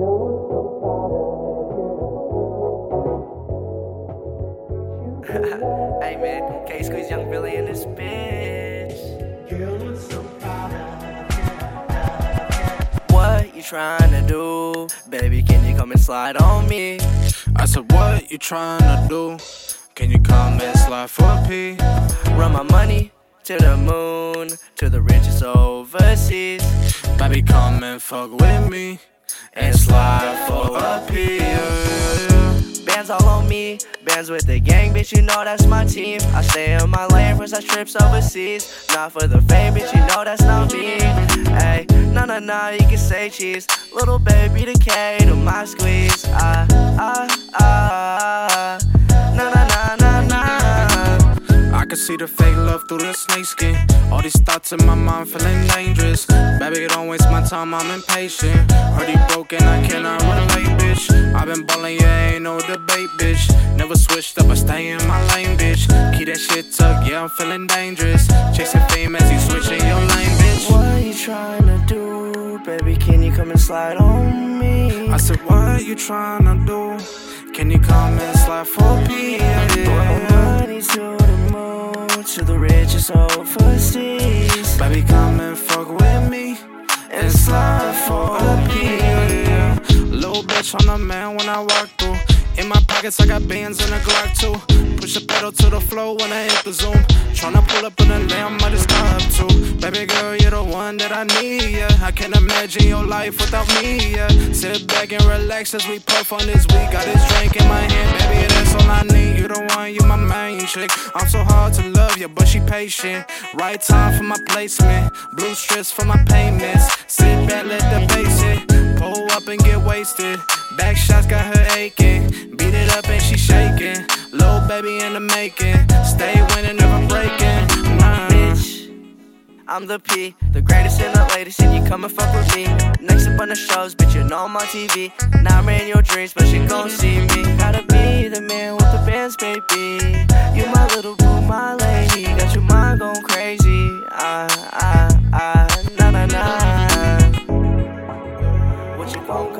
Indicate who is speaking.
Speaker 1: hey man, K$queez Young Billy in this bitch. What you trying to do? Baby, can you come and slide on me?
Speaker 2: I said, What you trying to do? Can you come and slide for P?
Speaker 1: Run my money to the moon, to the richest overseas.
Speaker 2: Baby, come and fuck with me and slide for a yeah.
Speaker 1: Bands all on me, bands with the gang, bitch. You know that's my team. I stay in my lane, first I trips overseas. Not for the fame, bitch. You know that's not me. Hey, nah, nah, nah, you can say cheese. Little baby, the K to my squeeze. Ah, ah, ah.
Speaker 2: See the fake love through the snake skin. All these thoughts in my mind feeling dangerous. Baby, don't waste my time, I'm impatient. You broken, I cannot away, bitch. i been ballin', yeah, ain't no debate, bitch. Never switched up, I stay in my lane, bitch. Keep that shit tucked, yeah, I'm feeling dangerous. Chasing fame as you switching your lane, bitch.
Speaker 1: What are you trying to do? Baby, can you come and slide on me?
Speaker 2: I said, what are you trying to do? Can you come and slide for me? Yeah,
Speaker 1: richest overseas.
Speaker 2: Baby, come and fuck with me and slide for a yeah. Little bitch on the man when I walk through. In my pockets, I got bands and a Glock too. Push the pedal to the floor when I hit the zoom. Tryna pull up in the lamb, I just got up too. Baby girl, you're the one that I need, yeah. I can't imagine your life without me, yeah. Sit back and relax as we puff on this week. Got this drink in my hand, baby, that's all I need. You the one, you my main chick. I'm so hard to love you, but she patient. Right time for my placement. Blue strips for my payments. Sit back, let the bass hit. Pull up and get wasted. Back shots got her aching. Beat it up and she shaking. Little baby in the making. Stay winning, never breaking.
Speaker 1: I'm the P, the greatest and the latest, and you come and fuck with me. Next up on the shows, bitch, you know I'm on TV. Now I'm in your dreams, but you gon' see me. Gotta be the man with the bands, baby. You my little boo, my lady. Got your mind going crazy. Ah, ah, ah, na na na. What you gon'